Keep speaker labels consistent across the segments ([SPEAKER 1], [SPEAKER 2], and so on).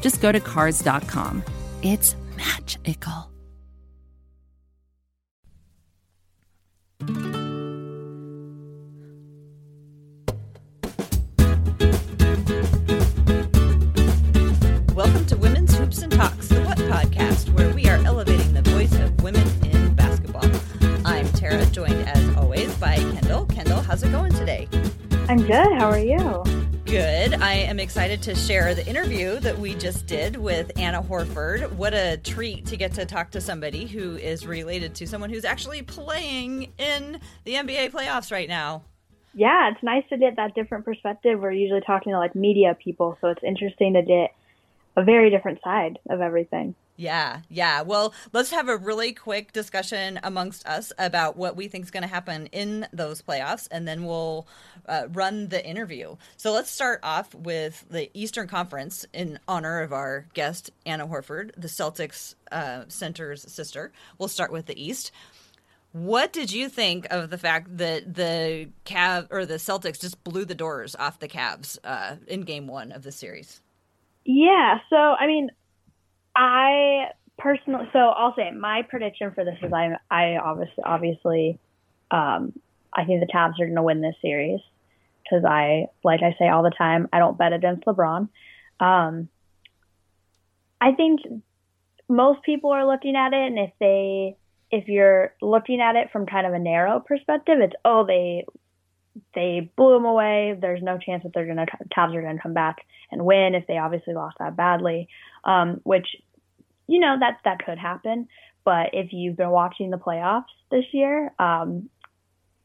[SPEAKER 1] just go to Cars.com. It's magical.
[SPEAKER 2] Welcome to Women's Hoops and Talks, the What podcast, where we are elevating the voice of women in basketball. I'm Tara, joined as always by Kendyl. Kendyl, how's it going?
[SPEAKER 3] I'm good. How are you?
[SPEAKER 2] Good. I am excited to share the interview that we just did with Anna Horford. What a treat to get to talk to somebody who is related to someone who's actually playing in the NBA playoffs right now.
[SPEAKER 3] Yeah, it's nice to get that different perspective. We're usually talking to like media people, so it's interesting to get a very different side of everything.
[SPEAKER 2] Yeah, yeah. Well, let's have a really quick discussion amongst us about what we think is going to happen in those playoffs, and then we'll uh, run the interview. So let's start off with the Eastern Conference in honor of our guest, Anna Horford, the Celtics uh, center's sister. We'll start with the East. What did you think of the fact that the Cav or the Celtics just blew the doors off the Cavs uh, in Game One of the series?
[SPEAKER 3] Yeah, so I mean, I personally, so I'll say my prediction for this is I, I obviously, obviously, um, I think the Cavs are going to win this series because I, like I say all the time, I don't bet against LeBron. Um, I think most people are looking at it, and if they, if you're looking at it from kind of a narrow perspective, it's oh they they blew them away. There's no chance that they're gonna Cavs are gonna come back and win if they obviously lost that badly. Um, which you know that that could happen. But if you've been watching the playoffs this year, um,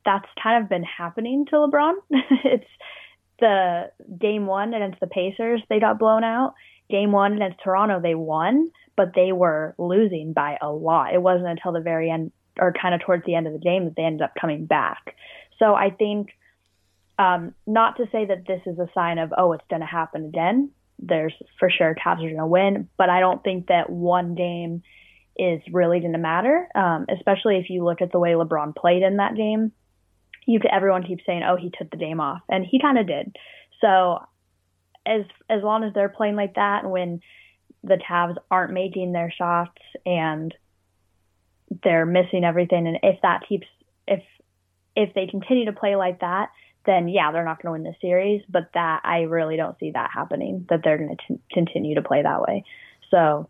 [SPEAKER 3] that's kind of been happening to LeBron. it's the game one against the Pacers, they got blown out. Game one against Toronto, they won, but they were losing by a lot. It wasn't until the very end, or kind of towards the end of the game, that they ended up coming back. So I think, um, not to say that this is a sign of, oh, it's going to happen again. There's for sure Cavs are going to win, but I don't think that one game is really going to matter, um, especially if you look at the way LeBron played in that game. You could, everyone keeps saying, "Oh, he took the game off," and he kind of did. So, as as long as they're playing like that, and when the Cavs aren't making their shots and they're missing everything, and if that keeps if if they continue to play like that, then yeah, they're not going to win the series. But that I really don't see that happening. That they're going to continue to play that way. So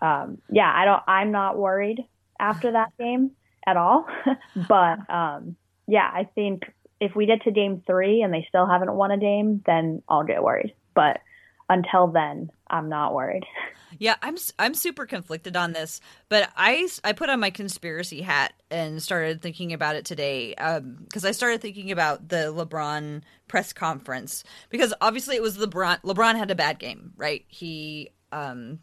[SPEAKER 3] um, yeah, I don't. I'm not worried after that game at all. but um, yeah, I think if we get to game three and they still haven't won a game, then I'll get worried. But until then, I'm not worried.
[SPEAKER 2] Yeah, I'm I'm super conflicted on this, but I I put on my conspiracy hat and started thinking about it today because um, I started thinking about the LeBron press conference because obviously it was LeBron. LeBron had a bad game, right? He um,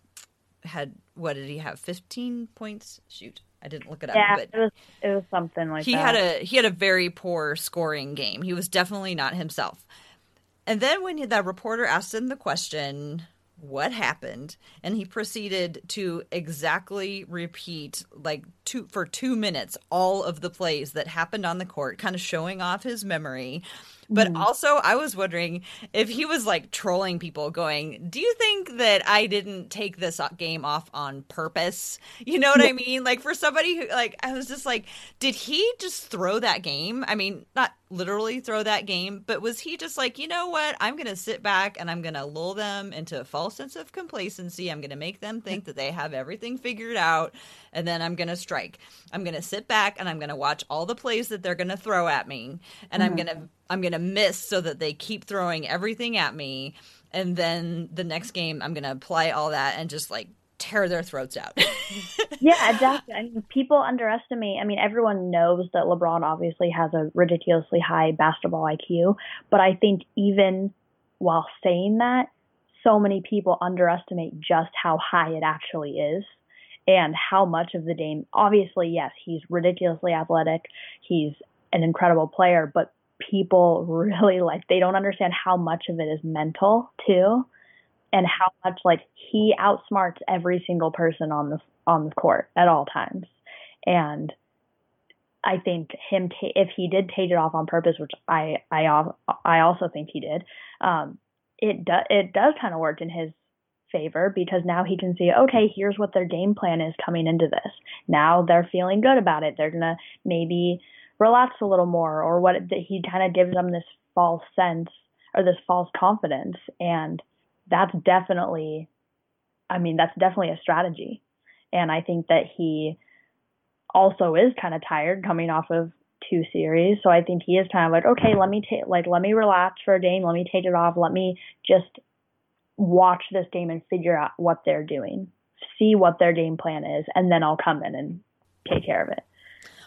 [SPEAKER 2] had what did he have? 15 points. Shoot, I didn't look it up.
[SPEAKER 3] Yeah,
[SPEAKER 2] but
[SPEAKER 3] it was it was something like
[SPEAKER 2] he
[SPEAKER 3] that.
[SPEAKER 2] had a he had a very poor scoring game. He was definitely not himself. And then when that reporter asked him the question, what happened? and he proceeded to exactly repeat like two for 2 minutes all of the plays that happened on the court kind of showing off his memory but mm. also, I was wondering if he was like trolling people, going, Do you think that I didn't take this game off on purpose? You know what yeah. I mean? Like, for somebody who, like, I was just like, Did he just throw that game? I mean, not literally throw that game, but was he just like, You know what? I'm going to sit back and I'm going to lull them into a false sense of complacency. I'm going to make them think that they have everything figured out. And then I'm going to strike. I'm going to sit back and I'm going to watch all the plays that they're going to throw at me. And mm-hmm. I'm going to I'm going to miss so that they keep throwing everything at me. And then the next game, I'm going to apply all that and just like tear their throats out.
[SPEAKER 3] yeah, exactly. I mean, people underestimate. I mean, everyone knows that LeBron obviously has a ridiculously high basketball IQ, but I think even while saying that, so many people underestimate just how high it actually is and how much of the game. Obviously, yes, he's ridiculously athletic. He's an incredible player, but people really like they don't understand how much of it is mental too and how much like he outsmarts every single person on the on the court at all times. And I think him if he did take it off on purpose which I I I also think he did um it does it does kind of work in his favor because now he can see okay here's what their game plan is coming into this. Now they're feeling good about it. They're going to maybe relax a little more or what That he kind of gives them this false sense or this false confidence. And that's definitely i mean that's definitely a strategy. And i think that he also is kind of tired coming off of two series. So i think he is kind of like okay let me take like let me relax for a game. Let me take it off. Let me just watch this game and figure out what they're doing. See what their game plan is. And then i'll come in and take care of it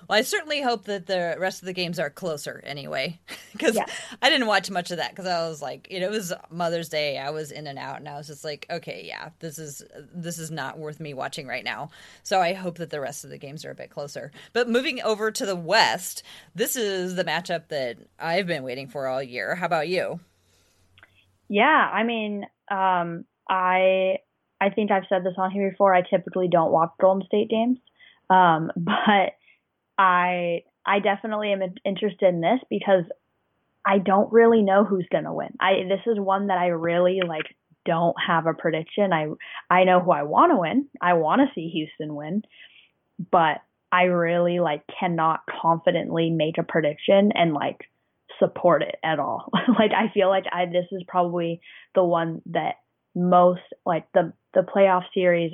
[SPEAKER 2] well, I certainly hope that the rest of the games are closer anyway, because yeah. I didn't watch much of that because I was like, you know, it was Mother's Day. I was in and out, and I was just like, okay, yeah, this is this is not worth me watching right now. So I hope that the rest of the games are a bit closer. But moving over to the West, this is the matchup that I've been waiting for all year. How about you?
[SPEAKER 3] Yeah, I mean, um, I I think I've said this on here before. I typically don't watch Golden State games, um, but I I definitely am interested in this because I don't really know who's to win. I this is one that I really like don't have a prediction. I I know who I want to win. I want to see Houston win, but I really like cannot confidently make a prediction and like support it at all. like I feel like I this is probably the one that most like the the playoff series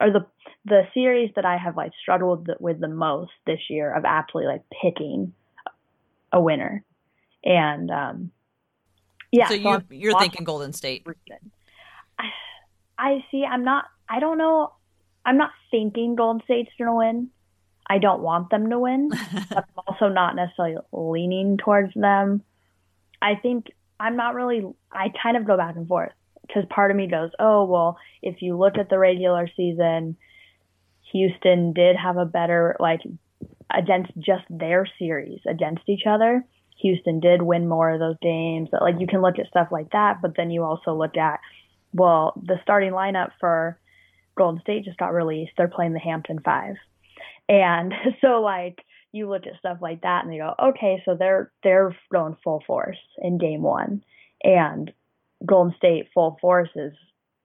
[SPEAKER 3] or the the series that I have like struggled with the most this year of actually like picking a winner. And um yeah,
[SPEAKER 2] so, you you're thinking Golden State.
[SPEAKER 3] I, I see I'm not I don't know I'm not thinking Golden State's going to win. I don't want them to win. I'm also not necessarily leaning towards them. I think I'm not really I kind of go back and forth because part of me goes, oh, well, if you look at the regular season, Houston did have a better, like, against just their series against each other. Houston did win more of those games. Like, you can look at stuff like that, but then you also look at, well, the starting lineup for Golden State just got released. They're playing the Hampton Five. And so, like, you look at stuff like that and you go, okay, so they're they're going full force in game one. And Golden State full force is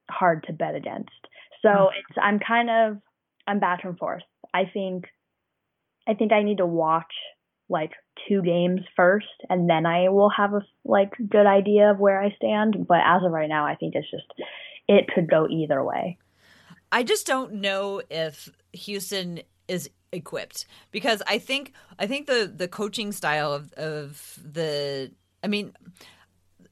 [SPEAKER 3] hard to bet against. So mm-hmm. it's I'm kind of I'm back and forth. I think I think I need to watch like two games first and then I will have a like good idea of where I stand, but as of right now I think it's just it could go either way.
[SPEAKER 2] I just don't know if Houston is equipped because I think I think the the coaching style of of the I mean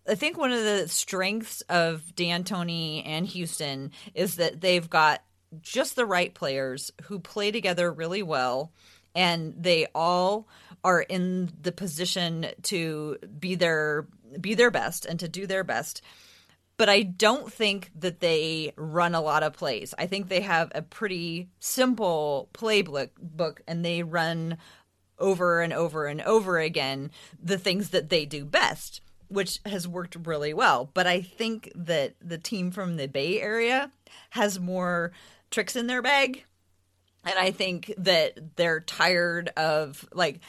[SPEAKER 2] I think one of the strengths of D'Antoni and Houston is that they've got just the right players who play together really well and they all are in the position to be their be their best and to do their best but I don't think that they run a lot of plays. I think they have a pretty simple playbook book and they run over and over and over again the things that they do best which has worked really well. But I think that the team from the Bay Area has more tricks in their bag. And I think that they're tired of like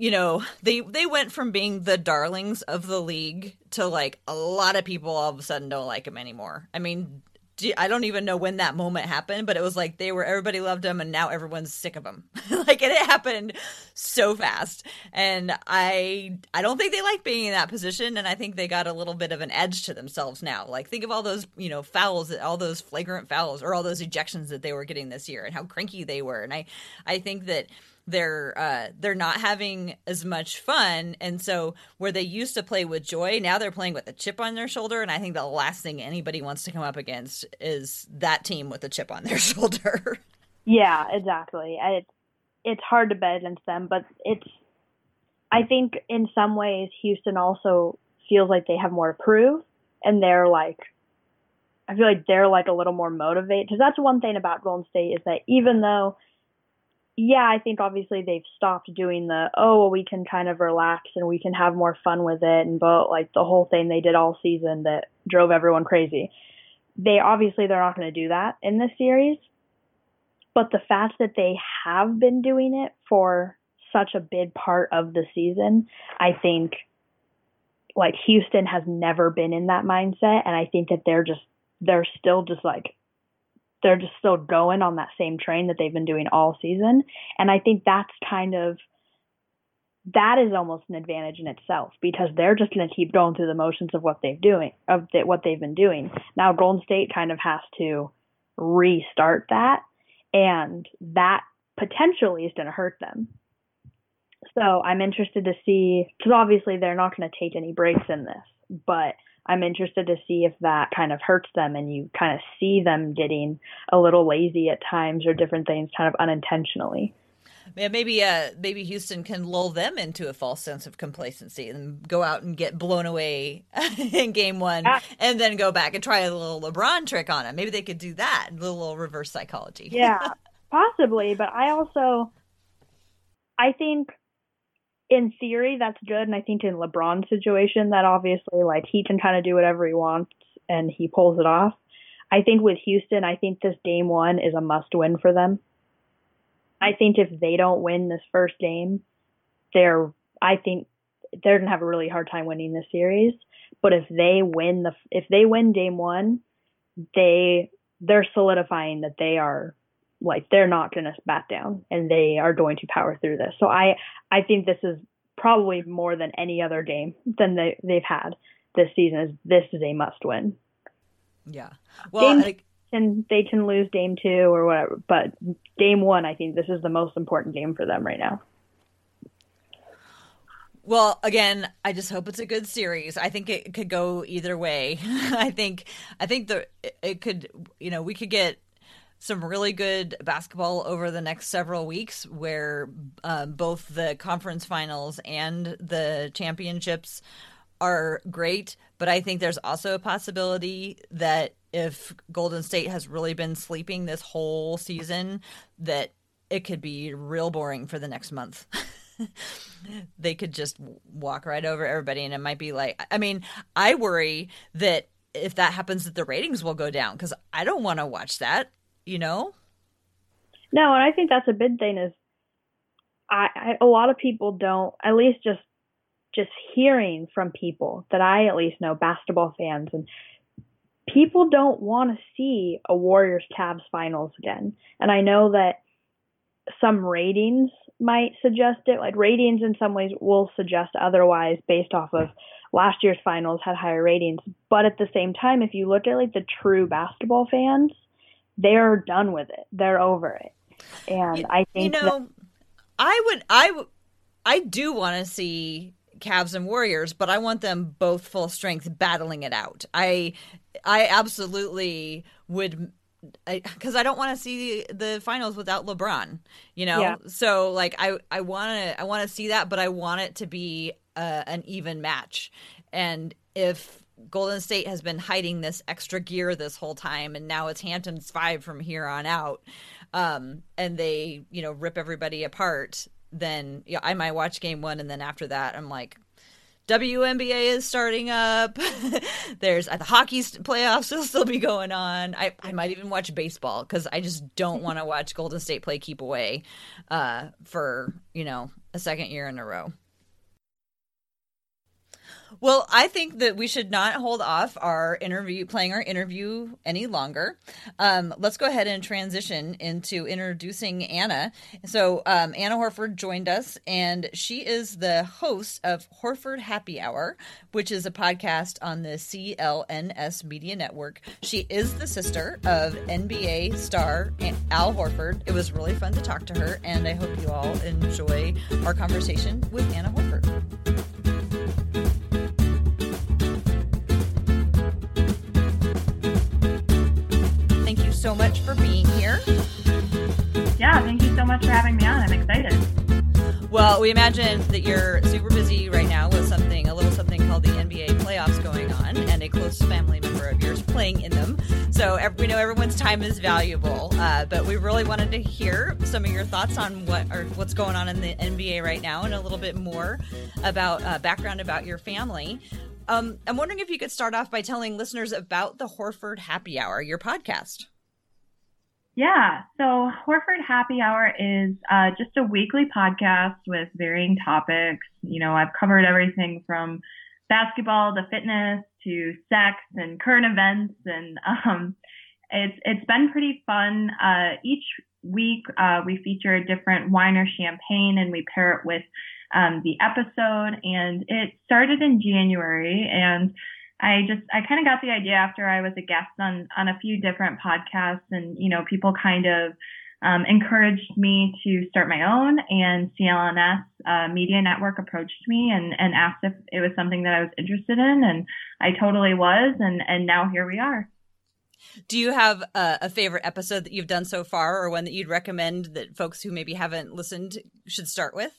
[SPEAKER 2] you know, they they went from being the darlings of the league to like a lot of people all of a sudden don't like them anymore. I mean, I don't even know when that moment happened, but it was like they were everybody loved them, and now everyone's sick of them. like it happened so fast, and I I don't think they like being in that position, and I think they got a little bit of an edge to themselves now. Like think of all those you know fouls, all those flagrant fouls, or all those ejections that they were getting this year, and how cranky they were, and I I think that they're uh, they're not having as much fun, and so where they used to play with joy, now they're playing with a chip on their shoulder. And I think the last thing anybody wants to come up against is that team with a chip on their shoulder.
[SPEAKER 3] yeah, exactly. It's it's hard to bet against them, but it's. I think in some ways Houston also feels like they have more to prove, and they're like I feel like they're like a little more motivated because that's one thing about Golden State is that even though yeah, I think obviously they've stopped doing the oh well, we can kind of relax and we can have more fun with it and but like the whole thing they did all season that drove everyone crazy. They obviously they're not going to do that in this series, but the fact that they have been doing it for such a big part of the season, I think like Houston has never been in that mindset and I think that they're just they're still just like they're just still going on that same train that they've been doing all season. And I think that's kind of that is almost an advantage in itself because they're just going to keep going through the motions of what they've doing of the, what they've been doing. Now Golden State kind of has to restart that, and that potentially is going to hurt them. So I'm interested to see because obviously they're not going to take any breaks in this, but I'm interested to see if that kind of hurts them and you kind of see them getting a little lazy at times or different things kind of unintentionally.
[SPEAKER 2] Yeah, maybe uh, maybe Houston can lull them into a false sense of complacency and go out and get blown away in game one, ah. and then go back and try a little LeBron trick on them. Maybe they could do that, a little reverse psychology.
[SPEAKER 3] yeah, possibly. But I also, I think in theory that's good. And i think in lebron's situation that obviously like he can kind of do whatever he wants and he pulls it off. I think with houston i think this game one is a must win for them. I think if they don't win this first game they're i think they're going to have a really hard time winning this series. But if they win the if they win game one they they're solidifying that they are like they're not going to back down and they are going to power through this. So I I think this is probably more than any other game than they they've had this season. Is this is a must win.
[SPEAKER 2] Yeah. Well,
[SPEAKER 3] game can they can lose game two or whatever, but game one I think this is the most important game for them right now.
[SPEAKER 2] Well, again, I just hope it's a good series. I think it could go either way. I think I think the it could you know we could get some really good basketball over the next several weeks where uh, both the conference finals and the championships are great. But I think there's also a possibility that if Golden State has really been sleeping this whole season, that it could be real boring for the next month. they could just walk right over everybody, and it might be like, I mean, I worry that if that happens, that the ratings will go down because I don't want to watch that you know?
[SPEAKER 3] No, and I think that's a big thing is I, I a lot of people don't at least just just hearing from people that I at least know basketball fans and people don't want to see a Warriors Cavs finals again. And I know that some ratings might suggest it. Like ratings in some ways will suggest otherwise based off of last year's finals had higher ratings. But at the same time, if you look at like the true basketball fans, they're done with it. They're over it. And you, I think
[SPEAKER 2] you know, that- I would, I would, I do want to see Cavs and Warriors, but I want them both full strength battling it out. I, I absolutely would because I, I, don't want to see the finals without LeBron, you know. Yeah. So like I I want to I want to see that, but I want it to be uh, an even match. And if Golden State has been hiding this extra gear this whole time, and now it's Hamptons five from here on out. Um, and they, you know, rip everybody apart. Then I might watch game one, and then after that, I'm like, WNBA is starting up. There's the hockey playoffs will still be going on. I, I might even watch baseball because I just don't want to watch Golden State play keep away uh, for you know a second year in a row. Well, I think that we should not hold off our interview, playing our interview any longer. Um, let's go ahead and transition into introducing Anna. So, um, Anna Horford joined us, and she is the host of Horford Happy Hour, which is a podcast on the CLNS Media Network. She is the sister of NBA star Al Horford. It was really fun to talk to her, and I hope you all enjoy our conversation with Anna Horford. Much for
[SPEAKER 4] having me on. I'm excited.
[SPEAKER 2] Well, we imagine that you're super busy right now with something, a little something called the NBA playoffs going on, and a close family member of yours playing in them. So we know everyone's time is valuable, uh, but we really wanted to hear some of your thoughts on what or what's going on in the NBA right now, and a little bit more about uh, background about your family. Um, I'm wondering if you could start off by telling listeners about the Horford Happy Hour, your podcast.
[SPEAKER 4] Yeah, so Horford Happy Hour is uh, just a weekly podcast with varying topics. You know, I've covered everything from basketball to fitness to sex and current events, and um, it's it's been pretty fun. Uh, each week uh, we feature a different wine or champagne, and we pair it with um, the episode. And it started in January, and I just I kind of got the idea after I was a guest on on a few different podcasts, and you know people kind of um, encouraged me to start my own. And CLNS uh, Media Network approached me and and asked if it was something that I was interested in, and I totally was, and and now here we are.
[SPEAKER 2] Do you have a, a favorite episode that you've done so far, or one that you'd recommend that folks who maybe haven't listened should start with?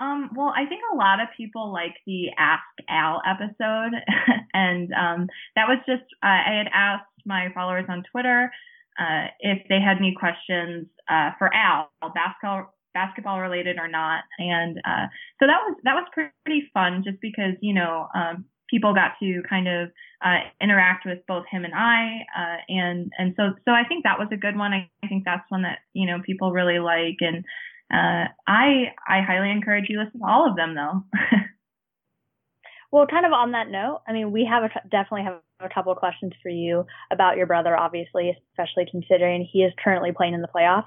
[SPEAKER 4] Um, well, I think a lot of people like the Ask Al episode, and um, that was just uh, I had asked my followers on Twitter uh, if they had any questions uh, for Al, basketball basketball related or not, and uh, so that was that was pretty fun, just because you know um, people got to kind of uh, interact with both him and I, uh, and and so so I think that was a good one. I, I think that's one that you know people really like, and uh, I I highly encourage you listen to all of them though.
[SPEAKER 3] well, kind of on that note, I mean, we have a, definitely have a couple of questions for you about your brother, obviously, especially considering he is currently playing in the playoffs.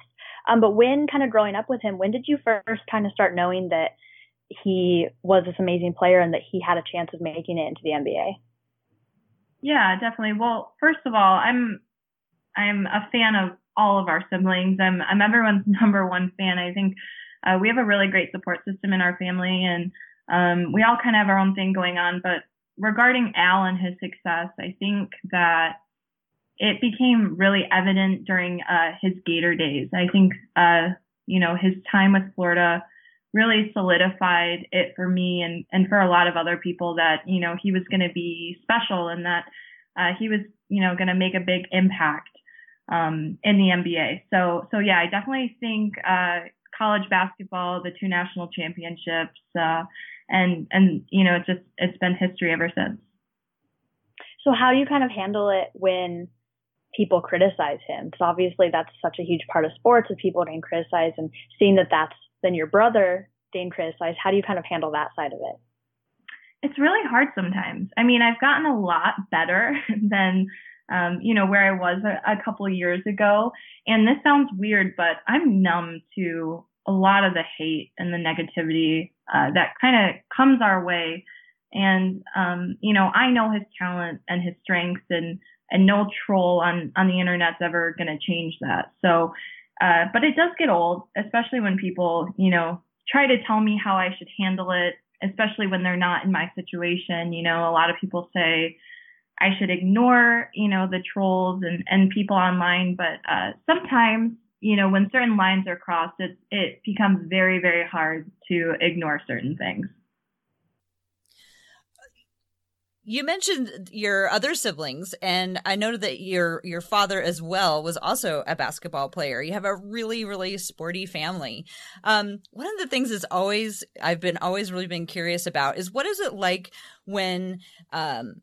[SPEAKER 3] Um, but when kind of growing up with him, when did you first kind of start knowing that he was this amazing player and that he had a chance of making it into the NBA?
[SPEAKER 4] Yeah, definitely. Well, first of all, I'm I'm a fan of all of our siblings. I'm I'm everyone's number one fan. I think uh, we have a really great support system in our family, and um, we all kind of have our own thing going on. But regarding Al and his success, I think that it became really evident during uh, his Gator days. I think uh, you know his time with Florida really solidified it for me and and for a lot of other people that you know he was going to be special and that uh, he was you know going to make a big impact um, in the NBA. So, so yeah, I definitely think uh, college basketball, the two national championships, uh, and and you know, it's just it's been history ever since.
[SPEAKER 3] So, how do you kind of handle it when people criticize him? Because obviously, that's such a huge part of sports, is people getting criticized, and seeing that that's then your brother being criticized. How do you kind of handle that side of it?
[SPEAKER 4] It's really hard sometimes. I mean, I've gotten a lot better than um, you know, where I was a, a couple years ago. And this sounds weird, but I'm numb to a lot of the hate and the negativity uh, that kind of comes our way. And um, you know, I know his talent and his strengths, and and no troll on on the internet's ever going to change that. So, uh, but it does get old, especially when people, you know, try to tell me how I should handle it, especially when they're not in my situation. You know, a lot of people say, I should ignore, you know, the trolls and, and people online. But uh, sometimes, you know, when certain lines are crossed, it, it becomes very, very hard to ignore certain things.
[SPEAKER 2] You mentioned your other siblings, and I noted that your your father as well was also a basketball player. You have a really really sporty family. Um, one of the things that's always I've been always really been curious about is what is it like when um,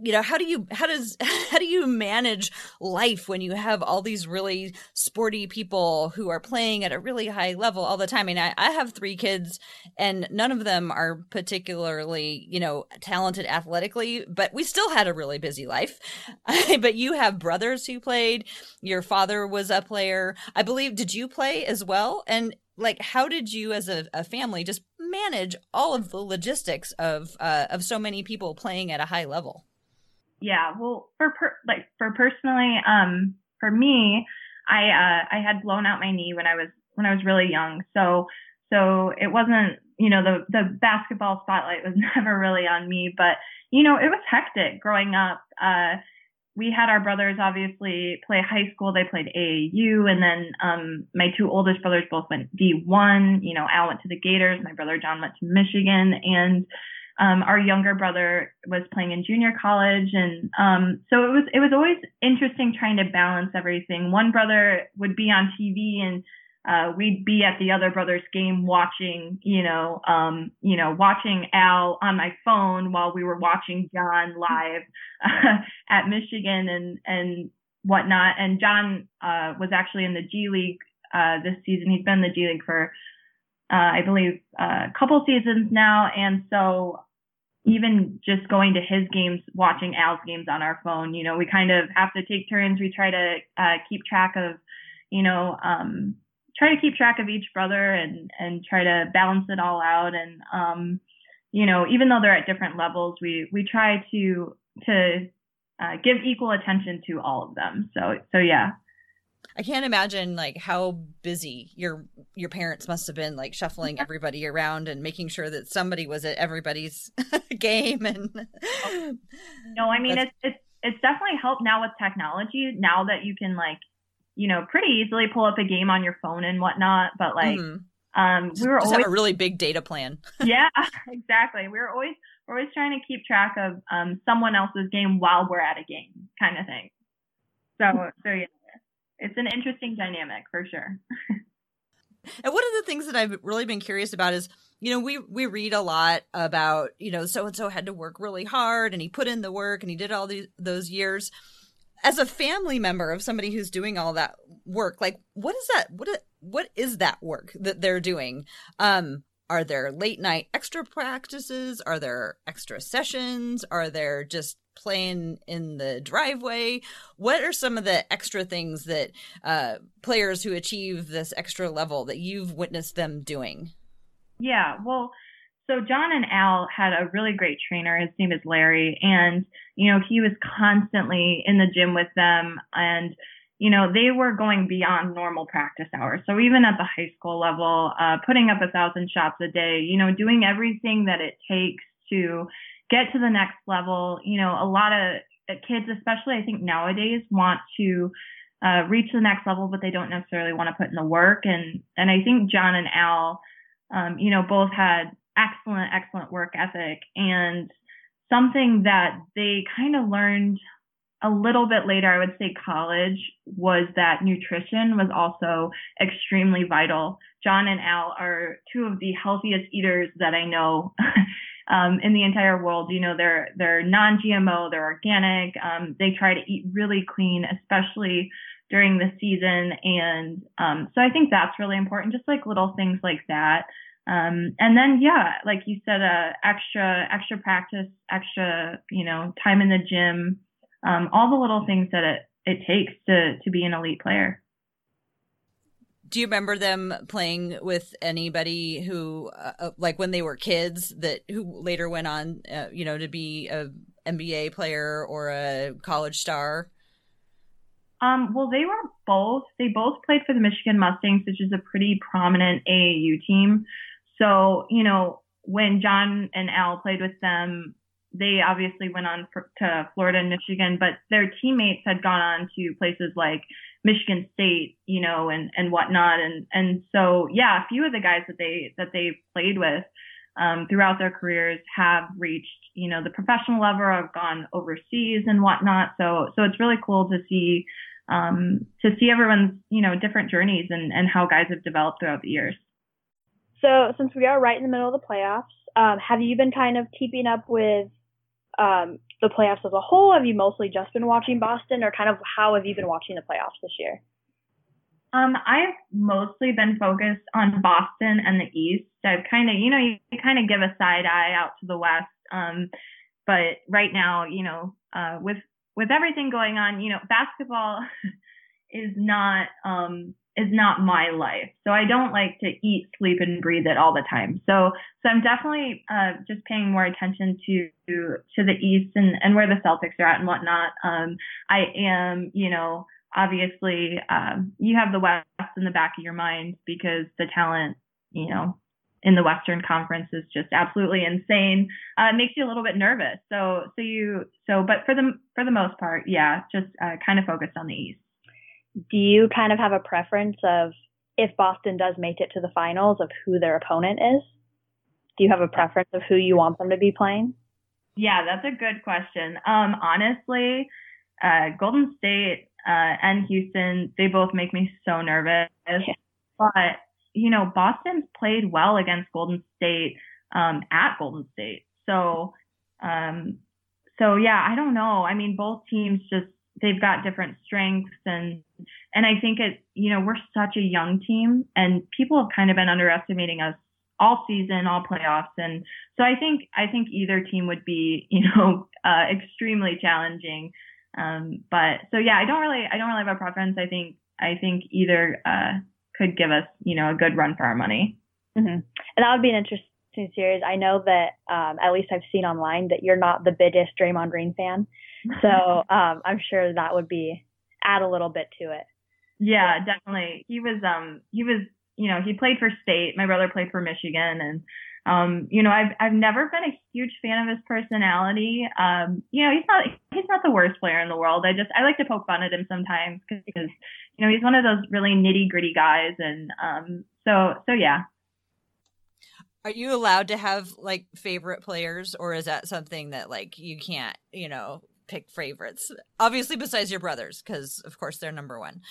[SPEAKER 2] you know how do you how does how do you manage life when you have all these really sporty people who are playing at a really high level all the time? I mean I, I have three kids and none of them are particularly you know talented athletically but we still had a really busy life. But you have brothers who played. Your father was a player. I believe did you play as well? And like how did you as a, a family just manage all of the logistics of uh, of so many people playing at a high level
[SPEAKER 4] yeah, well, for per, like for personally, um, for me, I uh, I had blown out my knee when I was when I was really young, so so it wasn't you know the the basketball spotlight was never really on me, but you know it was hectic growing up. Uh, we had our brothers obviously play high school. They played AAU, and then um, my two oldest brothers both went D1. You know, Al went to the Gators. My brother Jon went to Michigan, and um, our younger brother was playing in junior college, and um, so it was it was always interesting trying to balance everything. One brother would be on TV, and uh, we'd be at the other brother's game watching, you know, um, you know, watching Al on my phone while we were watching Jon live uh, at Michigan and and whatnot. And Jon uh, was actually in the G League uh, this season. He's been in the G League for uh, I believe uh, a couple seasons now, and so even just going to his games, watching Al's games on our phone, you know, we kind of have to take turns. We try to uh, keep track of, you know, um, try to keep track of each brother and and try to balance it all out. And um, you know, even though they're at different levels, we we try to to uh, give equal attention to all of them. So so yeah.
[SPEAKER 2] I can't imagine like how busy your your parents must have been like shuffling everybody around and making sure that somebody was at everybody's game and
[SPEAKER 4] No, I mean it's it's it's definitely helped now with technology now that you can like you know pretty easily pull up a game on your phone and whatnot but like mm-hmm. um we were
[SPEAKER 2] Just
[SPEAKER 4] always
[SPEAKER 2] have a really big data plan.
[SPEAKER 4] Yeah exactly. We were always we're always trying to keep track of um someone else's game while we're at a game kind of thing. So so yeah it's an interesting dynamic for sure.
[SPEAKER 2] and one of the things that I've really been curious about is, you know, we we read a lot about, you know, so and so had to work really hard and he put in the work and he did all these those years. As a family member of somebody who's doing all that work, like what is that what what is that work that they're doing? Um are there late night extra practices? Are there extra sessions? Are there just playing in the driveway? What are some of the extra things that uh, players who achieve this extra level that you've witnessed them doing?
[SPEAKER 4] Yeah, well, so Jon and Al had a really great trainer. His name is Larry, and you know he was constantly in the gym with them, and you know they were going beyond normal practice hours. So even at the high school level, uh, putting up a thousand shots a day, you know, doing everything that it takes to get to the next level. You know, a lot of uh, kids, especially I think nowadays, want to uh, reach the next level, but they don't necessarily want to put in the work. And and I think Jon and Al, um, you know, both had excellent, excellent work ethic and something that they kind of learned a little bit later, I would say college, was that nutrition was also extremely vital. Jon and Al are two of the healthiest eaters that I know. um, in the entire world. You know, they're they're non-GMO, they're organic. Um, they try to eat really clean, especially during the season, and um, so I think that's really important. Just like little things like that. Um, and then yeah, like you said, uh, extra extra practice, extra you know time in the gym, um, all the little things that it it takes to to be an elite player.
[SPEAKER 2] Do you remember them playing with anybody who uh, uh like when they were kids that who later went on uh, you know to be a nba player or a college star?
[SPEAKER 4] Um, well they were both they both played for the michigan mustangs which is a pretty prominent aau team. So you know when jon and al played with them they obviously went on for, to Florida and Michigan, but their teammates had gone on to places like Michigan State, you know, and and whatnot, and and so yeah, a few of the guys that they that they played with, um, throughout their careers have reached, you know, the professional level or have gone overseas and whatnot. So, so it's really cool to see, um, to see everyone's, you know, different journeys and, and how guys have developed throughout the years.
[SPEAKER 3] So, since we are right in the middle of the playoffs, um, have you been kind of keeping up with um, the playoffs as a whole? Have you mostly just been watching Boston, or kind of how have you been watching the playoffs this year?
[SPEAKER 4] Um, I've mostly been focused on Boston and the East. I've kind of, you know, you, kind of give a side eye out to the West. Um, but right now, you know, uh, with with everything going on, you know, basketball is not um is not my life. So I don't like to eat, sleep, and breathe it all the time. So so I'm definitely uh, just paying more attention to to the East and and where the Celtics are at and whatnot. Um, I am, you know obviously um, you have the West in the back of your mind because the talent, you know, in the Western Conference is just absolutely insane. Uh, it makes you a little bit nervous. So, so you, so, but for the for the most part, yeah, just uh, kind of focused on the East.
[SPEAKER 3] Do you kind of have a preference of if Boston does make it to the finals of who their opponent is? Do you have a preference of who you want them to be playing?
[SPEAKER 4] Yeah, that's a good question. Um, honestly, uh, Golden State uh, and Houston, they both make me so nervous. Yeah. But, you know, Boston's played well against Golden State um, at Golden State. So, um, so yeah, I don't know. I mean, both teams just they've got different strengths and and I think it you know we're such a young team and people have kind of been underestimating us all season, all playoffs, and so I think I think either team would be you know uh, extremely challenging. Um, but so yeah, I don't really, I don't really have a preference. I think, I think either, uh, could give us, you know, a good run for our money.
[SPEAKER 3] Mm-hmm. And that would be an interesting series. I know that, um, at least I've seen online that you're not the biggest Draymond Green fan. So, um, I'm sure that would be add a little bit to it.
[SPEAKER 4] Yeah, definitely. He was, um, he was, you know, he played for state. My brother played for Michigan and, um, you know, I've I've never been a huge fan of his personality. Um, you know, he's not he's not the worst player in the world. I just I like to poke fun at him sometimes because you know he's one of those really nitty gritty guys, and um, so so yeah.
[SPEAKER 2] Are you allowed to have like favorite players, or is that something that like you can't, you know, pick favorites? Obviously, besides your brothers, because of course they're number one.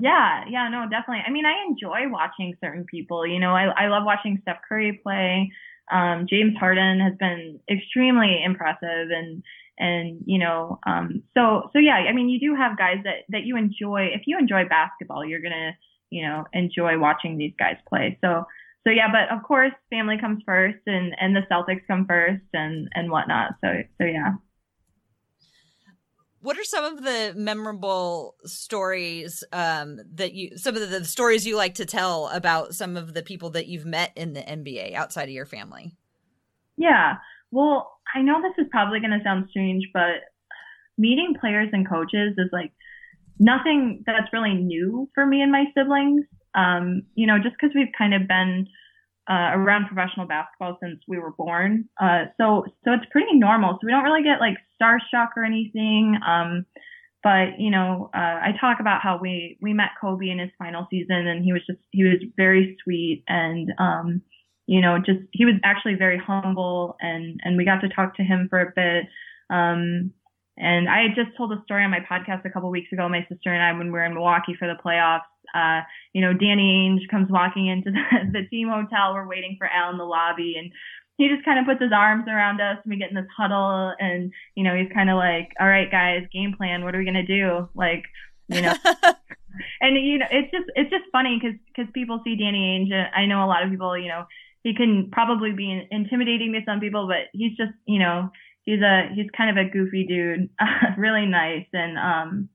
[SPEAKER 4] Yeah, yeah, no, definitely. I mean, I enjoy watching certain people. You know, I I love watching Steph Curry play. Um, James Harden has been extremely impressive, and and you know, um, so so yeah. I mean, you do have guys that that you enjoy. If you enjoy basketball, you're gonna you know enjoy watching these guys play. So so yeah, but of course, family comes first, and and the Celtics come first, and and whatnot. So so yeah
[SPEAKER 2] what are some of the memorable stories um, that you some of the, stories you like to tell about some of the people that you've met in the NBA outside of your family?
[SPEAKER 4] Yeah. Well, I know this is probably going to sound strange, but meeting players and coaches is like nothing that's really new for me and my siblings. Um, you know, just because we've kind of been uh, around professional basketball since we were born. Uh, so so it's pretty normal. So we don't really get like starstruck or anything. Um, but you know, uh, I talk about how we we met Kobe in his final season, and he was just he was very sweet and um, you know just he was actually very humble, and and we got to talk to him for a bit. Um, and I had just told a story on my podcast a couple weeks ago, my sister and I, when we were in Milwaukee for the playoffs uh, you know, Danny Ainge comes walking into the, the team hotel. We're waiting for Al in the lobby and he just kind of puts his arms around us and we get in this huddle and, you know, he's kind of like, all right, guys, game plan. What are we going to do? Like, you know, and you know, it's just, it's just funny because, because people see Danny Ainge. I know a lot of people, you know, he can probably be intimidating to some people, but he's just, you know, he's a, he's kind of a goofy dude, really nice. And, um,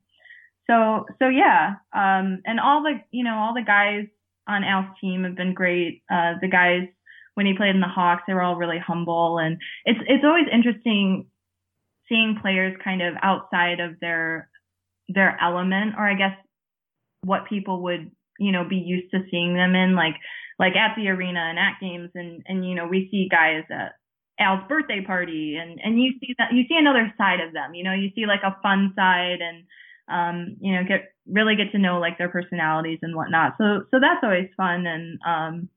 [SPEAKER 4] so so yeah, um, and all the you know all the guys on Al's team have been great. Uh, the guys when he played in the Hawks, they were all really humble, and it's it's always interesting seeing players kind of outside of their their element, or I guess what people would you know be used to seeing them in, like like at the arena and at games, and and you know we see guys at Al's birthday party, and and you see that you see another side of them, you know you see like a fun side and um, you know, get really get to know like their personalities and whatnot. So so that's always fun and um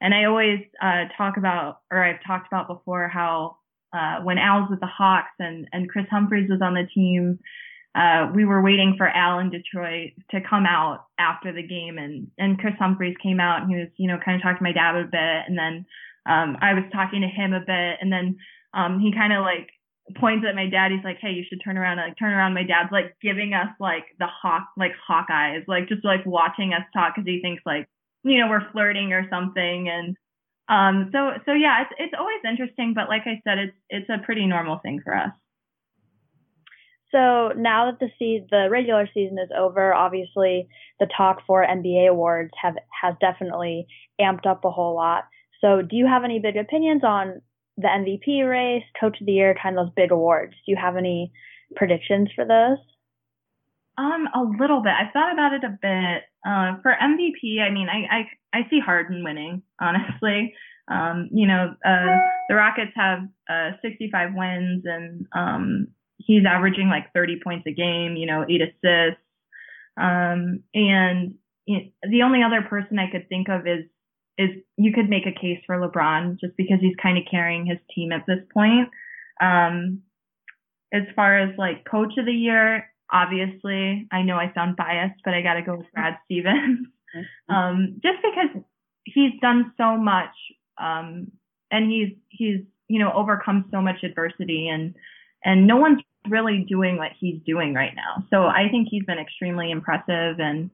[SPEAKER 4] and I always uh, talk about, or I've talked about before, how uh, when Al's with the Hawks and and Kris Humphries was on the team, uh, we were waiting for Al in Detroit to come out after the game, and and Kris Humphries came out and he was, you know, kind of talking to my dad a bit, and then um, I was talking to him a bit, and then um, he kind of like points at my dad. He's like, "Hey, you should turn around." And, like turn around. My dad's like giving us like the hawk, like hawk eyes, like just like watching us talk because he thinks like you know we're flirting or something. And um, so so yeah, it's it's always interesting, but like I said, it's it's a pretty normal thing for us.
[SPEAKER 3] So now that the se- the regular season is over, obviously the talk for NBA awards have has definitely amped up a whole lot. So do you have any big opinions on the MVP race, Coach of the Year, kind of those big awards? Do you have any predictions for those?
[SPEAKER 4] Um, a little bit. I've thought about it a bit. Uh, for MVP, I mean, I, I, I see Harden winning, honestly. Um, you know, uh, the Rockets have, uh, 65 wins and, um, he's averaging like 30 points a game, you know, eight assists. Um, and you know, the only other person I could think of is, is you could make a case for LeBron just because he's kind of carrying his team at this point. Um, as far as like coach of the year, obviously, I know I sound biased, but I got to go with Brad Stevens. um, just because he's done so much, um, and he's, he's, you know, overcome so much adversity and, and no one's really doing what he's doing right now. So I think he's been extremely impressive and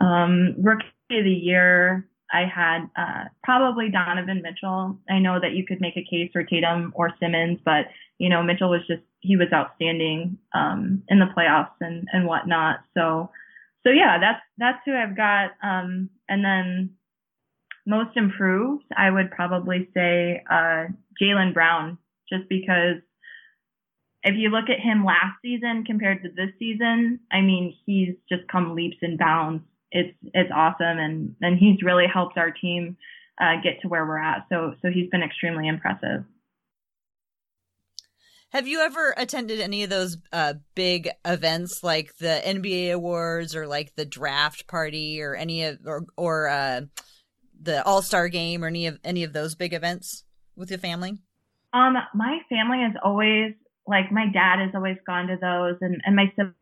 [SPEAKER 4] um, rookie of the year. I had uh, probably Donovan Mitchell. I know that you could make a case for Tatum or Simmons, but you know Mitchell was just he was outstanding um, in the playoffs and and whatnot. So so yeah, that's that's who I've got. Um, and then most improved, I would probably say uh, Jaylen Brown, just because if you look at him last season compared to this season, I mean, he's just come leaps and bounds. It's it's awesome, and and he's really helped our team uh, get to where we're at. So so he's been extremely impressive.
[SPEAKER 2] Have you ever attended any of those uh, big events like the NBA awards or like the draft party or any of or or uh, the All Star game or any of any of those big events with your family?
[SPEAKER 4] Um, my family has always like my dad has always gone to those and, and my siblings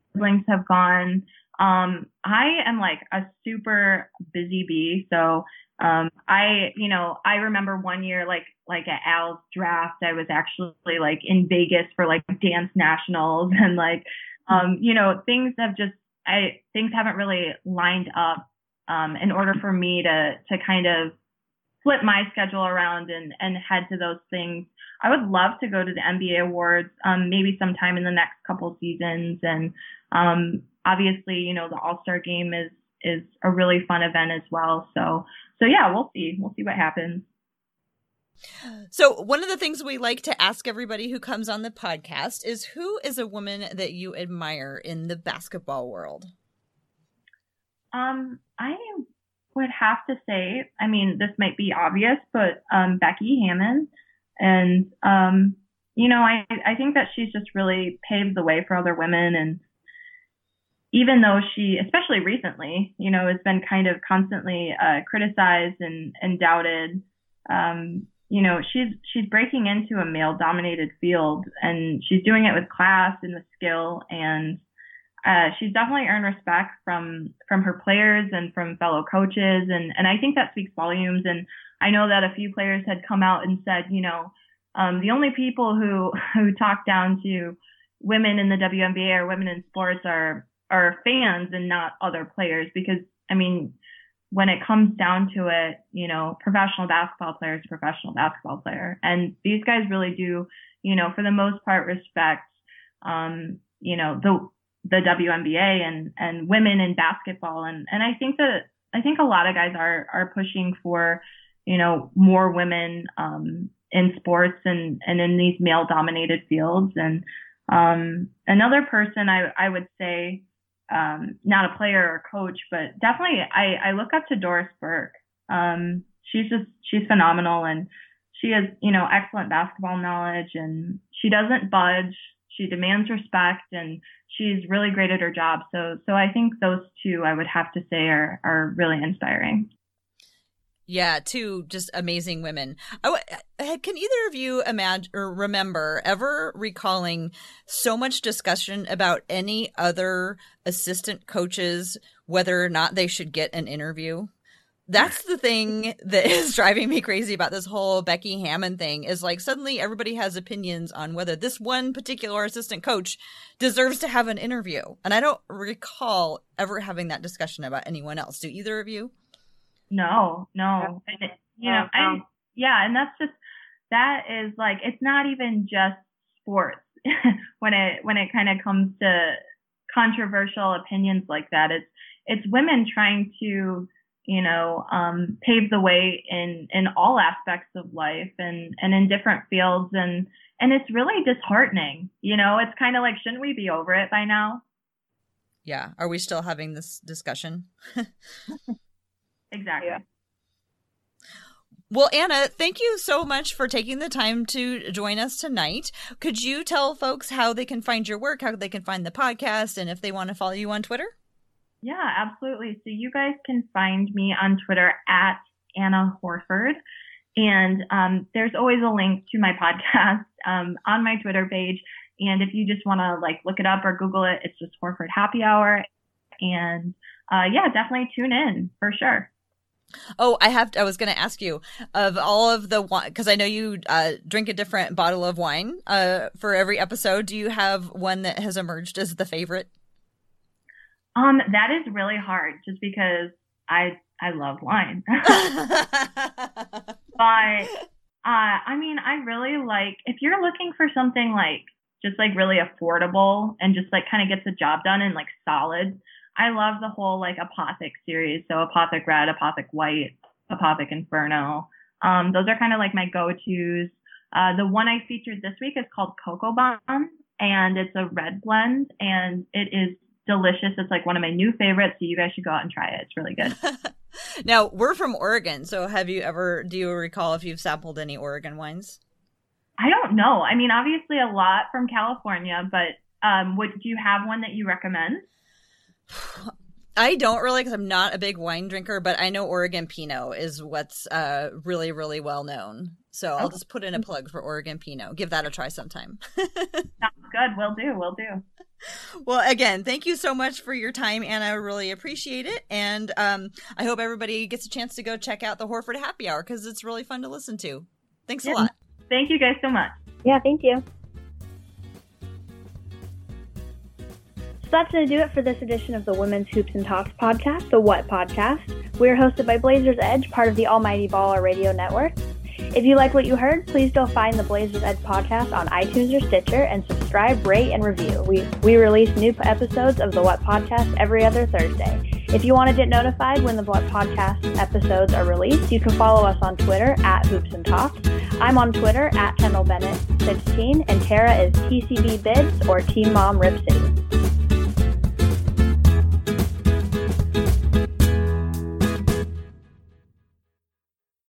[SPEAKER 4] have gone. Um, I am like a super busy bee. So, um, I, you know, I remember one year, like, like at Al's draft, I was actually like in Vegas for like dance nationals and like, um, you know, things have just, I, things haven't really lined up, um, in order for me to, to kind of flip my schedule around and, and head to those things. I would love to go to the NBA awards, um, maybe sometime in the next couple seasons. And, um, obviously, you know, the All-Star game is, is a really fun event as well. So, so yeah, we'll see. We'll see what happens.
[SPEAKER 2] So, one of the things we like to ask everybody who comes on the podcast is who is a woman that you admire in the basketball world?
[SPEAKER 4] Um, I would have to say, I mean, this might be obvious, but um, Becky Hammon. And, um, you know, I, I think that she's just really paved the way for other women. And even though she, especially recently, you know, has been kind of constantly uh, criticized and, and doubted, um, you know, she's she's breaking into a male dominated field and she's doing it with class and with skill and uh, she's definitely earned respect from from her players and from fellow coaches, and and I think that speaks volumes. And I know that a few players had come out and said, you know, um, the only people who who talk down to women in the WNBA or women in sports are are fans and not other players, because I mean, when it comes down to it, you know, professional basketball player is a professional basketball player, and these guys really do, you know, for the most part, respect, um, you know, the the WNBA and and women in basketball. And and I think that I think a lot of guys are are pushing for you know more women um, in sports and and in these male dominated fields. And um, another person I I would say um, not a player or coach but definitely I I look up to Doris Burke um, she's just she's phenomenal and she has you know excellent basketball knowledge and she doesn't budge she demands respect and she's really great at her job. So so I think those two I would have to say are are really inspiring.
[SPEAKER 2] Yeah, two just amazing women. can either of you imagine or remember ever recalling so much discussion about any other assistant coaches, whether or not they should get an interview? That's the thing that is driving me crazy about this whole Becky Hammon thing is like suddenly everybody has opinions on whether this one particular assistant coach deserves to have an interview. And I don't recall ever having that discussion about anyone else. Do either of you?
[SPEAKER 4] No, no. And it, you know, I, yeah, and that's just that is like it's not even just sports when it when it kind of comes to controversial opinions like that. It's it's women trying to you know um, pave the way in in all aspects of life and and in different fields and and it's really disheartening. You know, it's kind of like shouldn't we be over it by now?
[SPEAKER 2] Yeah. Are we still having this discussion?
[SPEAKER 4] Exactly. Yeah.
[SPEAKER 2] Well, Anna, thank you so much for taking the time to join us tonight. Could you tell folks how they can find your work, how they can find the podcast, and if they want to follow you on Twitter?
[SPEAKER 4] Yeah, absolutely. So you guys can find me on Twitter at Anna Horford. And um, there's always a link to my podcast um, on my Twitter page. And if you just want to like look it up or Google it, it's just Horford Happy Hour. And uh, yeah, definitely tune in for sure.
[SPEAKER 2] Oh, I have. I was going to ask you of all of the wine because I know you uh, drink a different bottle of wine uh, for every episode. Do you have one that has emerged as the favorite?
[SPEAKER 4] Um, that is really hard, just because I I love wine. but uh, I mean, I really like if you're looking for something like just like really affordable and just like kind of gets the job done and like solid. I love the whole like Apothic series. So Apothic Red, Apothic White, Apothic Inferno. Um, those are kind of like my go-tos. Uh, the one I featured this week is called Cocoa Bomb, and it's a red blend, and it is delicious. It's like one of my new favorites, so you guys should go out and try it. It's really good.
[SPEAKER 2] now we're from Oregon, so have you ever? Do you recall if you've sampled any Oregon wines?
[SPEAKER 4] I don't know. I mean, obviously a lot from California, but um, would do you have one that you recommend?
[SPEAKER 2] I don't really because I'm not a big wine drinker, but I know Oregon Pinot is what's uh, really, really well known. So I'll just put in a plug for Oregon Pinot. Give that a try sometime.
[SPEAKER 4] Sounds good. We'll do. We'll do.
[SPEAKER 2] Well, again, thank you so much for your time, Anna. I really appreciate it. And um, I hope everybody gets a chance to go check out the Horford Happy Hour because it's really fun to listen to. Thanks yeah. a lot.
[SPEAKER 4] Thank you guys so much.
[SPEAKER 3] Yeah, thank you. That's going to do it for this edition of the Women's Hoops and Talks podcast, the What Podcast. We're hosted by Blazers Edge, part of the Almighty Baller Radio Network. If you like what you heard, please go find the Blazers Edge podcast on iTunes or Stitcher and subscribe, rate, and review. We, we release new episodes of the What Podcast every other Thursday. If you want to get notified when the What Podcast episodes are released, you can follow us on Twitter at Hoops and Talks. I'm on Twitter at Kendyl Bennett 16, and Tara is TCB Bids or Team Mom Rip City.